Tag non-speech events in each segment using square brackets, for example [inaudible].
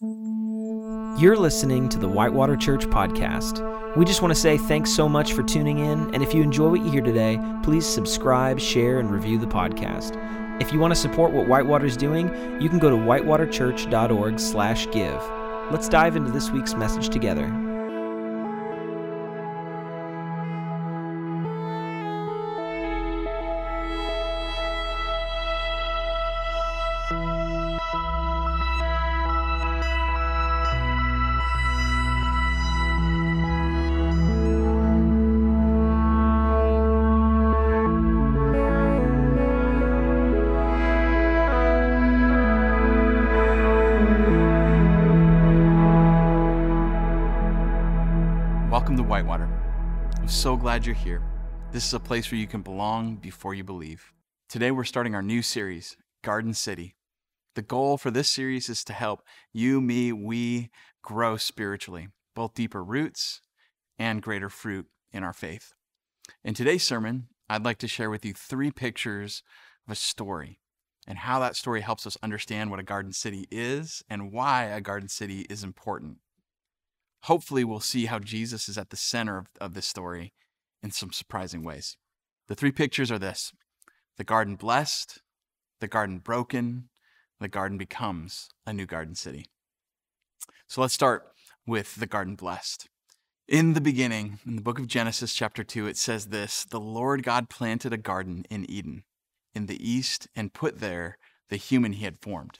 You're listening to the Whitewater Church podcast. We just want to say thanks so much for tuning in, and if you enjoy what you hear today, please subscribe, share, and review the podcast. If you want to support what Whitewater is doing, you can go to whitewaterchurch.org/give. Let's dive into this week's message together. Welcome to Whitewater. I'm so glad you're here. This is a place where you can belong before you believe. Today, we're starting our new series, Garden City. The goal for this series is to help you, me, we grow spiritually, both deeper roots and greater fruit in our faith. In today's sermon, I'd like to share with you three pictures of a story and how that story helps us understand what a garden city is and why a garden city is important hopefully we'll see how Jesus is at the center of, of this story in some surprising ways. The three pictures are this the garden blessed, the garden broken, the garden becomes a new garden city. So let's start with the garden blessed. In the beginning, in the book of Genesis, chapter 2, it says this The Lord God planted a garden in Eden, in the east, and put there the human he had formed.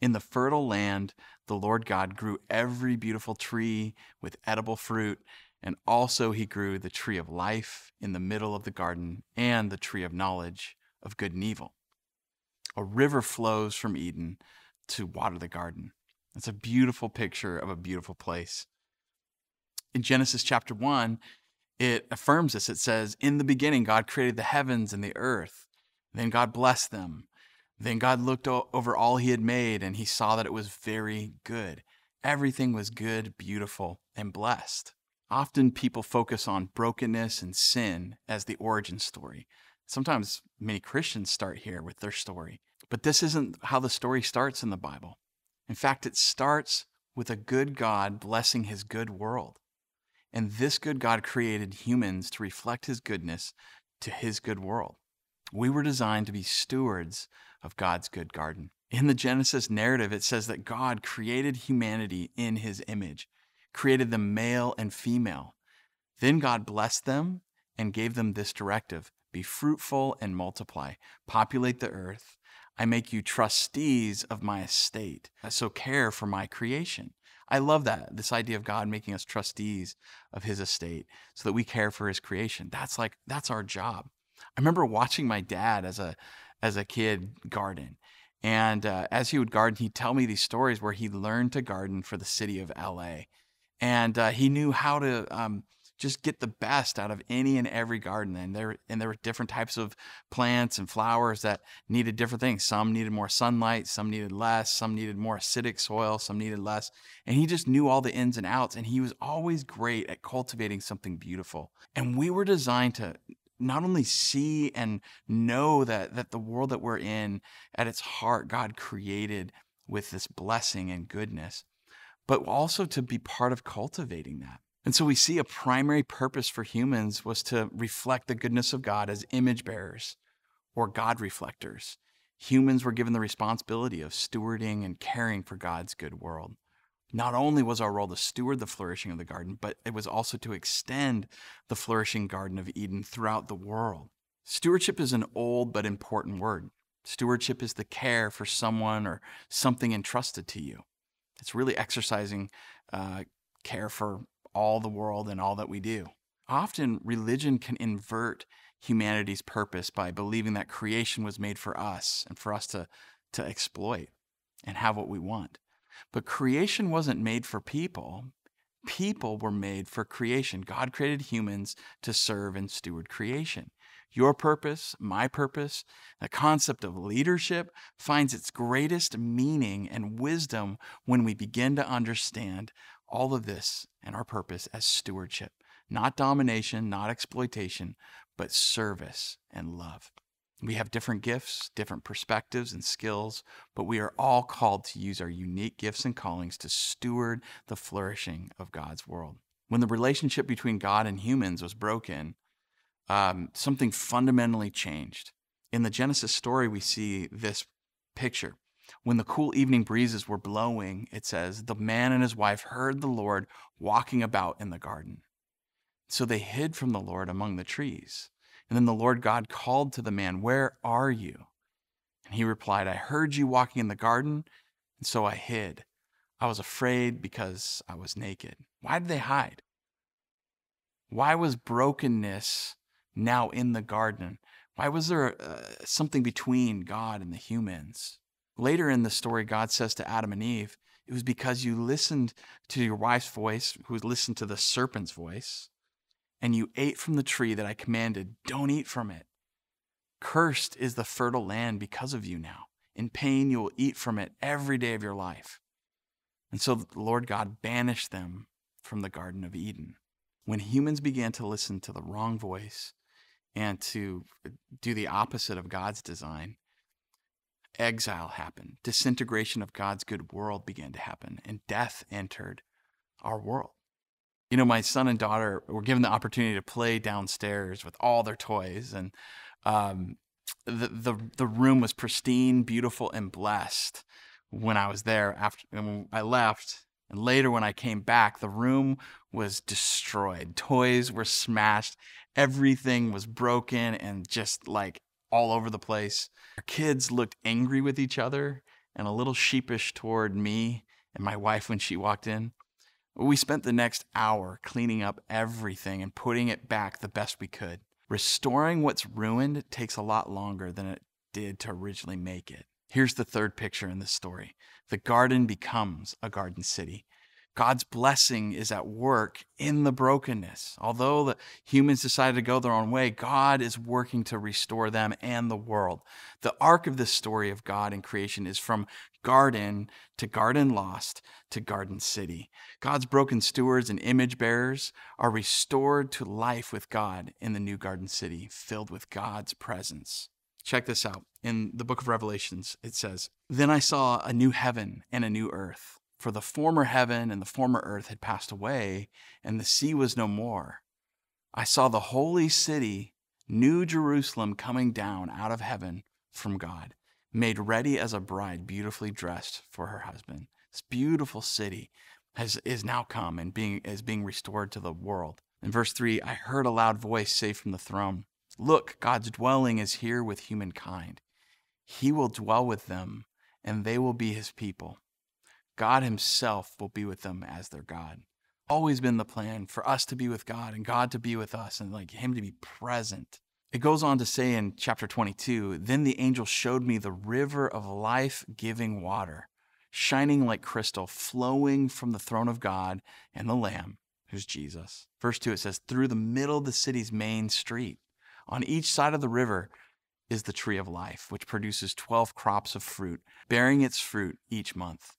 In the fertile land, the Lord God grew every beautiful tree with edible fruit, and also he grew the tree of life in the middle of the garden and the tree of knowledge of good and evil. A river flows from Eden to water the garden. It's a beautiful picture of a beautiful place. In Genesis chapter 1, it affirms this. It says, In the beginning, God created the heavens and the earth. Then God blessed them. Then God looked over all he had made and he saw that it was very good. Everything was good, beautiful, and blessed. Often people focus on brokenness and sin as the origin story. Sometimes many Christians start here with their story. But this isn't how the story starts in the Bible. In fact, it starts with a good God blessing his good world. And this good God created humans to reflect his goodness to his good world. We were designed to be stewards of God's good garden. In the Genesis narrative, it says that God created humanity in his image, created them male and female. Then God blessed them and gave them this directive be fruitful and multiply, populate the earth. I make you trustees of my estate, so care for my creation. I love that, this idea of God making us trustees of his estate so that we care for his creation. That's like, that's our job. I remember watching my dad as a as a kid garden. And uh, as he would garden, he'd tell me these stories where he learned to garden for the city of LA. And uh, he knew how to um, just get the best out of any and every garden. And there, and there were different types of plants and flowers that needed different things. Some needed more sunlight, some needed less, some needed more acidic soil, some needed less. And he just knew all the ins and outs. And he was always great at cultivating something beautiful. And we were designed to not only see and know that that the world that we're in at its heart God created with this blessing and goodness, but also to be part of cultivating that. And so we see a primary purpose for humans was to reflect the goodness of God as image bearers or God reflectors. Humans were given the responsibility of stewarding and caring for God's good world. Not only was our role to steward the flourishing of the garden, but it was also to extend the flourishing Garden of Eden throughout the world. Stewardship is an old but important word. Stewardship is the care for someone or something entrusted to you. It's really exercising uh, care for all the world and all that we do. Often, religion can invert humanity's purpose by believing that creation was made for us and for us to, to exploit and have what we want. But creation wasn't made for people. People were made for creation. God created humans to serve and steward creation. Your purpose, my purpose, the concept of leadership finds its greatest meaning and wisdom when we begin to understand all of this and our purpose as stewardship, not domination, not exploitation, but service and love. We have different gifts, different perspectives and skills, but we are all called to use our unique gifts and callings to steward the flourishing of God's world. When the relationship between God and humans was broken, um, something fundamentally changed. In the Genesis story, we see this picture. When the cool evening breezes were blowing, it says, the man and his wife heard the Lord walking about in the garden. So they hid from the Lord among the trees. And then the Lord God called to the man, Where are you? And he replied, I heard you walking in the garden, and so I hid. I was afraid because I was naked. Why did they hide? Why was brokenness now in the garden? Why was there uh, something between God and the humans? Later in the story, God says to Adam and Eve, It was because you listened to your wife's voice, who listened to the serpent's voice, and you ate from the tree that I commanded. Don't eat from it. Cursed is the fertile land because of you now. In pain, you will eat from it every day of your life. And so the Lord God banished them from the Garden of Eden. When humans began to listen to the wrong voice and to do the opposite of God's design, exile happened. Disintegration of God's good world began to happen, and death entered our world. You know, my son and daughter were given the opportunity to play downstairs with all their toys, and um, the, the the room was pristine, beautiful, and blessed. When I was there after when I left, and later when I came back, the room was destroyed. Toys were smashed, everything was broken, and just like all over the place. Our kids looked angry with each other and a little sheepish toward me and my wife when she walked in. We spent the next hour cleaning up everything and putting it back the best we could. Restoring what's ruined takes a lot longer than it did to originally make it. Here's the third picture in this story the garden becomes a garden city. God's blessing is at work in the brokenness. Although the humans decided to go their own way, God is working to restore them and the world. The arc of the story of God and creation is from garden to garden lost to garden city. God's broken stewards and image bearers are restored to life with God in the new garden city, filled with God's presence. Check this out. In the book of Revelations, it says, Then I saw a new heaven and a new earth for the former heaven and the former earth had passed away, and the sea was no more. I saw the holy city, New Jerusalem, coming down out of heaven from God, made ready as a bride, beautifully dressed for her husband. This beautiful city has, is now come and being, is being restored to the world. In verse 3, I heard a loud voice say from the throne, Look, God's dwelling is here with humankind. He will dwell with them, and they will be his people. God Himself will be with them as their God. Always been the plan for us to be with God and God to be with us and like Him to be present. It goes on to say in chapter 22 Then the angel showed me the river of life giving water, shining like crystal, flowing from the throne of God and the Lamb, who's Jesus. Verse 2 it says, Through the middle of the city's main street, on each side of the river, is the tree of life, which produces 12 crops of fruit, bearing its fruit each month.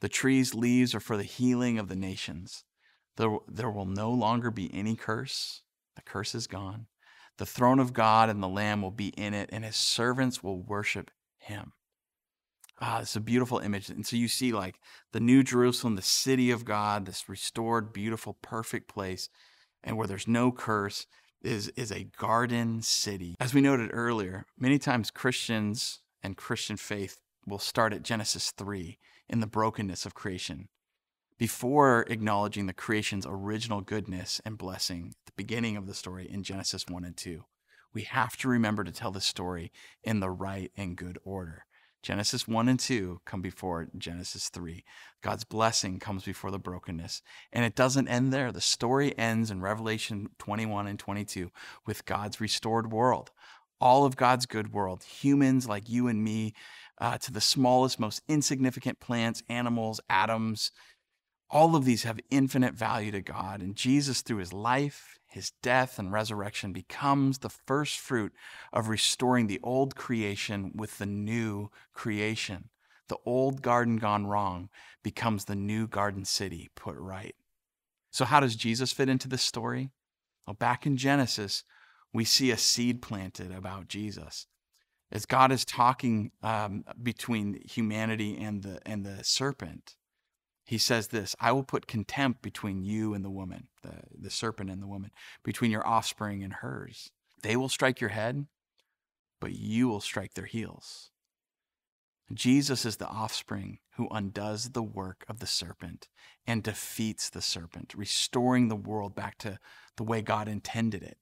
The tree's leaves are for the healing of the nations. There, there will no longer be any curse. The curse is gone. The throne of God and the Lamb will be in it, and his servants will worship him. Ah, it's a beautiful image. And so you see, like, the New Jerusalem, the city of God, this restored, beautiful, perfect place, and where there's no curse, is, is a garden city. As we noted earlier, many times Christians and Christian faith will start at Genesis 3 in the brokenness of creation before acknowledging the creation's original goodness and blessing at the beginning of the story in Genesis 1 and 2. We have to remember to tell the story in the right and good order. Genesis 1 and 2 come before Genesis 3. God's blessing comes before the brokenness. And it doesn't end there. The story ends in Revelation 21 and 22 with God's restored world. All of God's good world, humans like you and me, uh, to the smallest, most insignificant plants, animals, atoms. All of these have infinite value to God. And Jesus, through his life, his death, and resurrection, becomes the first fruit of restoring the old creation with the new creation. The old garden gone wrong becomes the new garden city put right. So, how does Jesus fit into this story? Well, back in Genesis, we see a seed planted about Jesus. As God is talking um, between humanity and the, and the serpent, he says this I will put contempt between you and the woman, the, the serpent and the woman, between your offspring and hers. They will strike your head, but you will strike their heels. Jesus is the offspring who undoes the work of the serpent and defeats the serpent, restoring the world back to the way God intended it.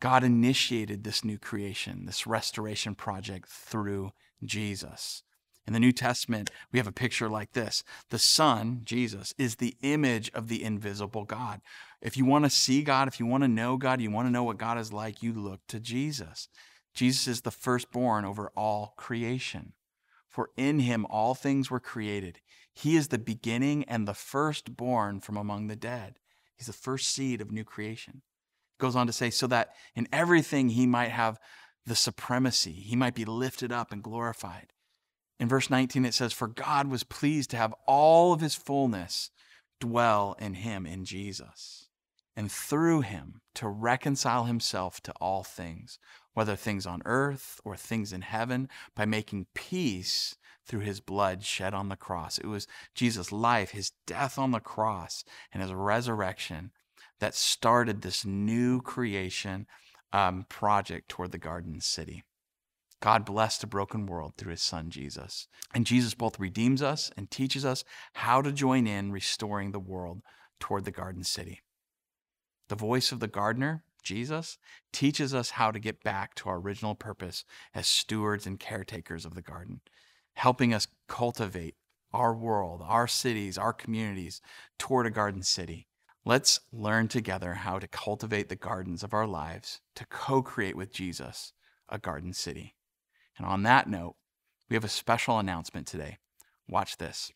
God initiated this new creation, this restoration project through Jesus. In the New Testament, we have a picture like this The Son, Jesus, is the image of the invisible God. If you want to see God, if you want to know God, you want to know what God is like, you look to Jesus. Jesus is the firstborn over all creation. For in him all things were created. He is the beginning and the firstborn from among the dead. He's the first seed of new creation. Goes on to say, so that in everything he might have the supremacy, he might be lifted up and glorified. In verse 19, it says, For God was pleased to have all of his fullness dwell in him, in Jesus, and through him to reconcile himself to all things, whether things on earth or things in heaven, by making peace through his blood shed on the cross. It was Jesus' life, his death on the cross, and his resurrection that started this new creation um, project toward the garden city. God blessed a broken world through his son Jesus. And Jesus both redeems us and teaches us how to join in restoring the world toward the garden city. The voice of the gardener, Jesus, teaches us how to get back to our original purpose as stewards and caretakers of the garden, helping us cultivate our world, our cities, our communities toward a garden city. Let's learn together how to cultivate the gardens of our lives to co create with Jesus a garden city. And on that note, we have a special announcement today. Watch this.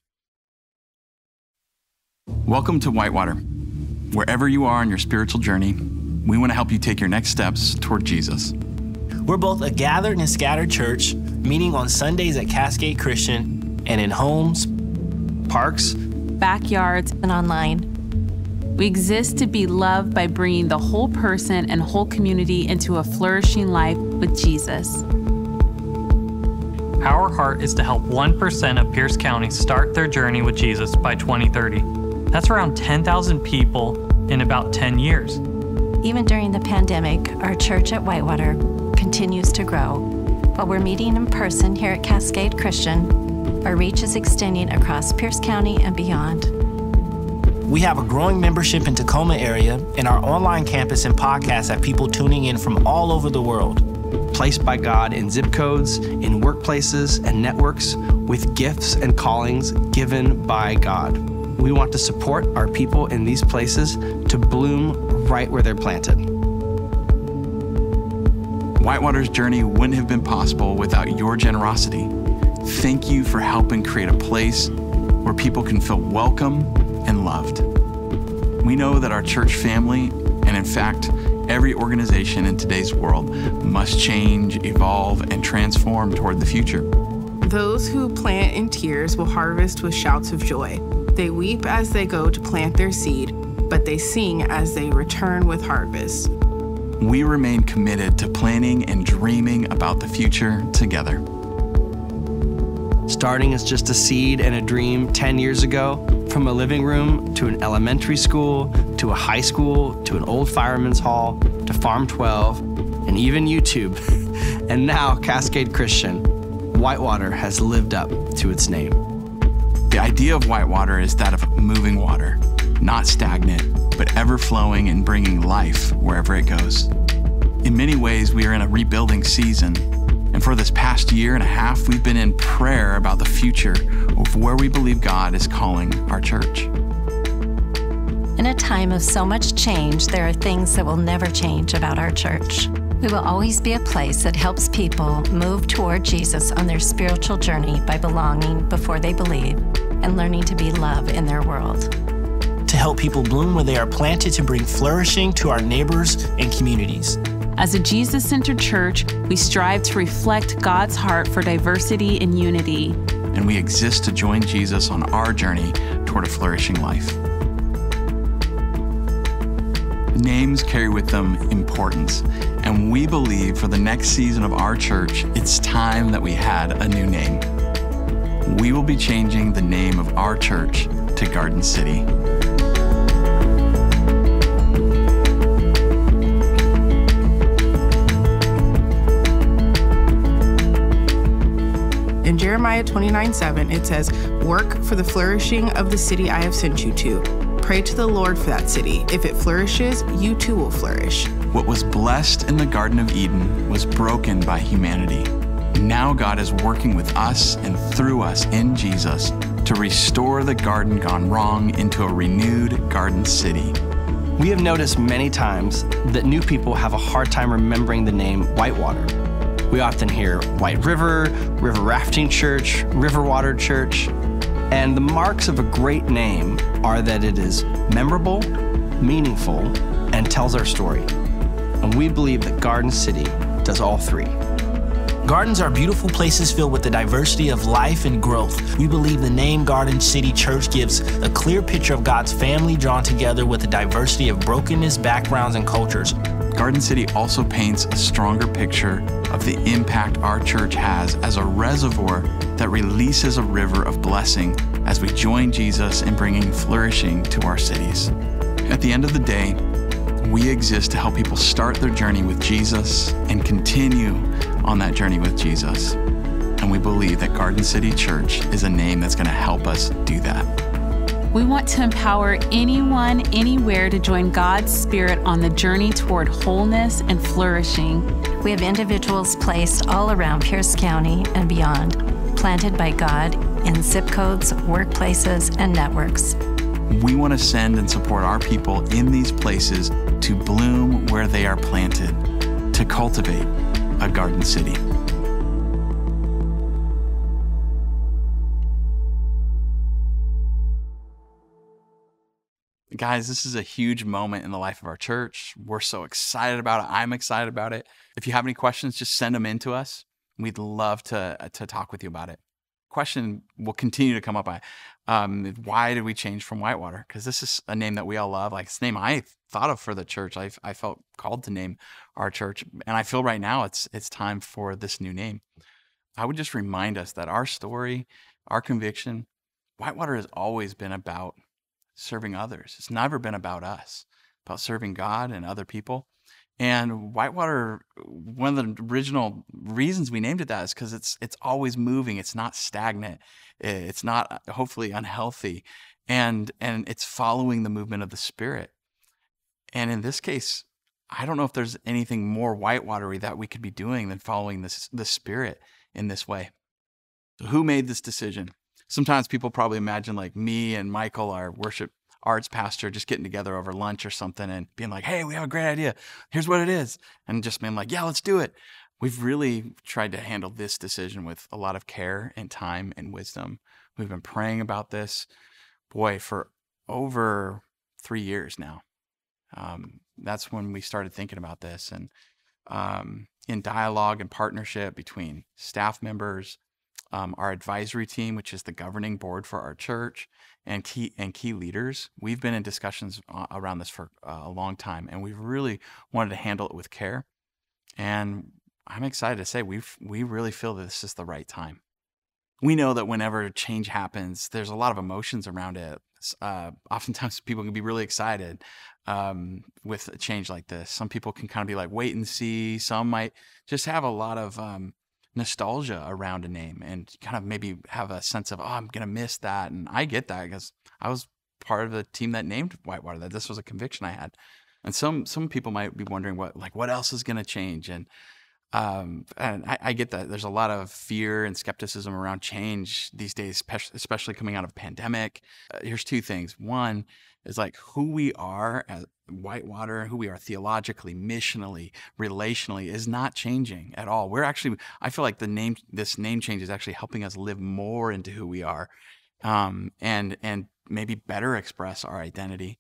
Welcome to Whitewater. Wherever you are on your spiritual journey, we want to help you take your next steps toward Jesus. We're both a gathered and scattered church, meeting on Sundays at Cascade Christian and in homes, parks, backyards, and online. We exist to be loved by bringing the whole person and whole community into a flourishing life with Jesus. Our heart is to help 1% of Pierce County start their journey with Jesus by 2030. That's around 10,000 people in about 10 years. Even during the pandemic, our church at Whitewater continues to grow. While we're meeting in person here at Cascade Christian, our reach is extending across Pierce County and beyond. We have a growing membership in Tacoma area and our online campus and podcast have people tuning in from all over the world placed by God in zip codes, in workplaces and networks, with gifts and callings given by God. We want to support our people in these places to bloom right where they're planted. Whitewater's journey wouldn't have been possible without your generosity. Thank you for helping create a place where people can feel welcome and loved. We know that our church family, and in fact, Every organization in today's world must change, evolve, and transform toward the future. Those who plant in tears will harvest with shouts of joy. They weep as they go to plant their seed, but they sing as they return with harvest. We remain committed to planning and dreaming about the future together. Starting as just a seed and a dream 10 years ago, from a living room to an elementary school to a high school to an old fireman's hall to Farm 12 and even YouTube, [laughs] and now Cascade Christian, Whitewater has lived up to its name. The idea of Whitewater is that of moving water, not stagnant, but ever flowing and bringing life wherever it goes. In many ways, we are in a rebuilding season and for this past year and a half, we've been in prayer about the future of where we believe God is calling our church. In a time of so much change, there are things that will never change about our church. We will always be a place that helps people move toward Jesus on their spiritual journey by belonging before they believe and learning to be love in their world. To help people bloom where they are planted to bring flourishing to our neighbors and communities. As a Jesus centered church, we strive to reflect God's heart for diversity and unity. And we exist to join Jesus on our journey toward a flourishing life. Names carry with them importance, and we believe for the next season of our church, it's time that we had a new name. We will be changing the name of our church to Garden City. In Jeremiah 29 7, it says, Work for the flourishing of the city I have sent you to. Pray to the Lord for that city. If it flourishes, you too will flourish. What was blessed in the Garden of Eden was broken by humanity. Now God is working with us and through us in Jesus to restore the garden gone wrong into a renewed garden city. We have noticed many times that new people have a hard time remembering the name Whitewater. We often hear White River, River Rafting Church, River Water Church, and the marks of a great name are that it is memorable, meaningful, and tells our story. And we believe that Garden City does all three. Gardens are beautiful places filled with the diversity of life and growth. We believe the name Garden City Church gives a clear picture of God's family drawn together with a diversity of brokenness, backgrounds, and cultures. Garden City also paints a stronger picture of the impact our church has as a reservoir that releases a river of blessing as we join Jesus in bringing flourishing to our cities. At the end of the day, we exist to help people start their journey with Jesus and continue on that journey with Jesus. And we believe that Garden City Church is a name that's going to help us do that. We want to empower anyone, anywhere to join God's Spirit on the journey toward wholeness and flourishing. We have individuals placed all around Pierce County and beyond, planted by God in zip codes, workplaces, and networks. We want to send and support our people in these places to bloom where they are planted, to cultivate a garden city. Guys, this is a huge moment in the life of our church. We're so excited about it. I'm excited about it. If you have any questions, just send them in to us. We'd love to, to talk with you about it. Question will continue to come up. Um, why did we change from Whitewater? Because this is a name that we all love. Like it's name I thought of for the church. I, I felt called to name our church, and I feel right now it's it's time for this new name. I would just remind us that our story, our conviction, Whitewater has always been about serving others. It's never been about us, about serving God and other people. And Whitewater, one of the original reasons we named it that is because it's it's always moving. It's not stagnant. It's not uh, hopefully unhealthy, and and it's following the movement of the Spirit. And in this case, I don't know if there's anything more whitewatery that we could be doing than following this the Spirit in this way. So who made this decision? Sometimes people probably imagine like me and Michael, our worship arts pastor, just getting together over lunch or something and being like, hey, we have a great idea. Here's what it is. And just being like, yeah, let's do it. We've really tried to handle this decision with a lot of care and time and wisdom. We've been praying about this, boy, for over three years now. Um, that's when we started thinking about this. And um, in dialogue and partnership between staff members, um, our advisory team, which is the governing board for our church, and key and key leaders. We've been in discussions around this for uh, a long time, and we've really wanted to handle it with care. And I'm excited to say we we really feel that this is the right time. We know that whenever change happens, there's a lot of emotions around it. Uh, oftentimes, [laughs] people can be really excited um, with a change like this. Some people can kind of be like, wait and see. Some might just have a lot of um, nostalgia around a name and kind of maybe have a sense of, oh, I'm going to miss that. And I get that because I was part of the team that named Whitewater, that this was a conviction I had. And some, some people might be wondering what, like, what else is going to change? And, um, and I, I, get that there's a lot of fear and skepticism around change these days, especially coming out of pandemic. Uh, here's two things. One is like who we are as Whitewater, who we are theologically, missionally, relationally, is not changing at all. We're actually, I feel like the name, this name change is actually helping us live more into who we are, um, and and maybe better express our identity.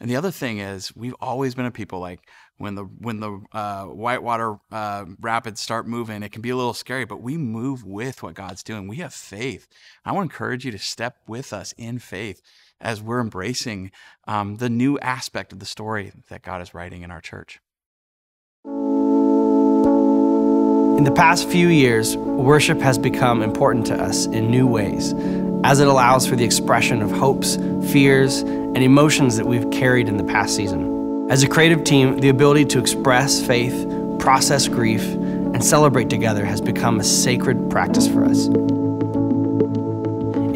And the other thing is, we've always been a people like when the when the uh, whitewater uh, rapids start moving, it can be a little scary, but we move with what God's doing. We have faith. I want to encourage you to step with us in faith as we're embracing um, the new aspect of the story that God is writing in our church. In the past few years, worship has become important to us in new ways, as it allows for the expression of hopes, fears, and emotions that we've carried in the past season. As a creative team, the ability to express faith, process grief, and celebrate together has become a sacred practice for us.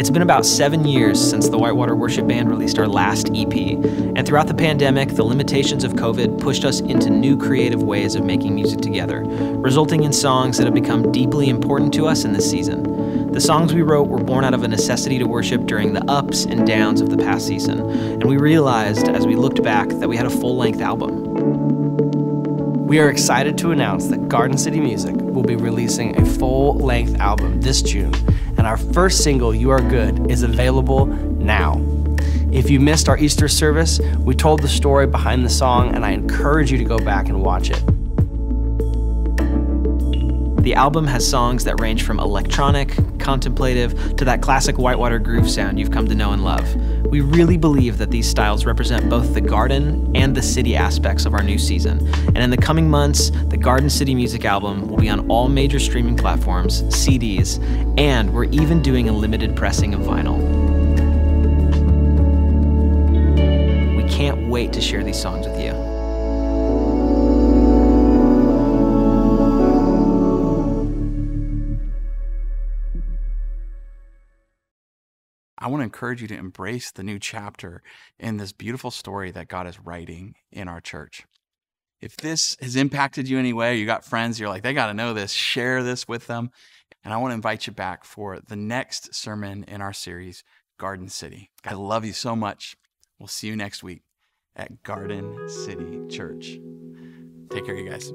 It's been about seven years since the Whitewater Worship Band released our last EP, and throughout the pandemic, the limitations of COVID pushed us into new creative ways of making music together, resulting in songs that have become deeply important to us in this season. The songs we wrote were born out of a necessity to worship during the ups and downs of the past season, and we realized as we looked back that we had a full length album. We are excited to announce that Garden City Music will be releasing a full length album this June, and our first single, You Are Good, is available now. If you missed our Easter service, we told the story behind the song, and I encourage you to go back and watch it. The album has songs that range from electronic, contemplative, to that classic Whitewater groove sound you've come to know and love. We really believe that these styles represent both the garden and the city aspects of our new season. And in the coming months, the Garden City Music album will be on all major streaming platforms, CDs, and we're even doing a limited pressing of vinyl. We can't wait to share these songs with you. Want to encourage you to embrace the new chapter in this beautiful story that God is writing in our church. If this has impacted you anyway, you got friends, you're like, they got to know this, share this with them. And I want to invite you back for the next sermon in our series, Garden City. I love you so much. We'll see you next week at Garden City Church. Take care, you guys.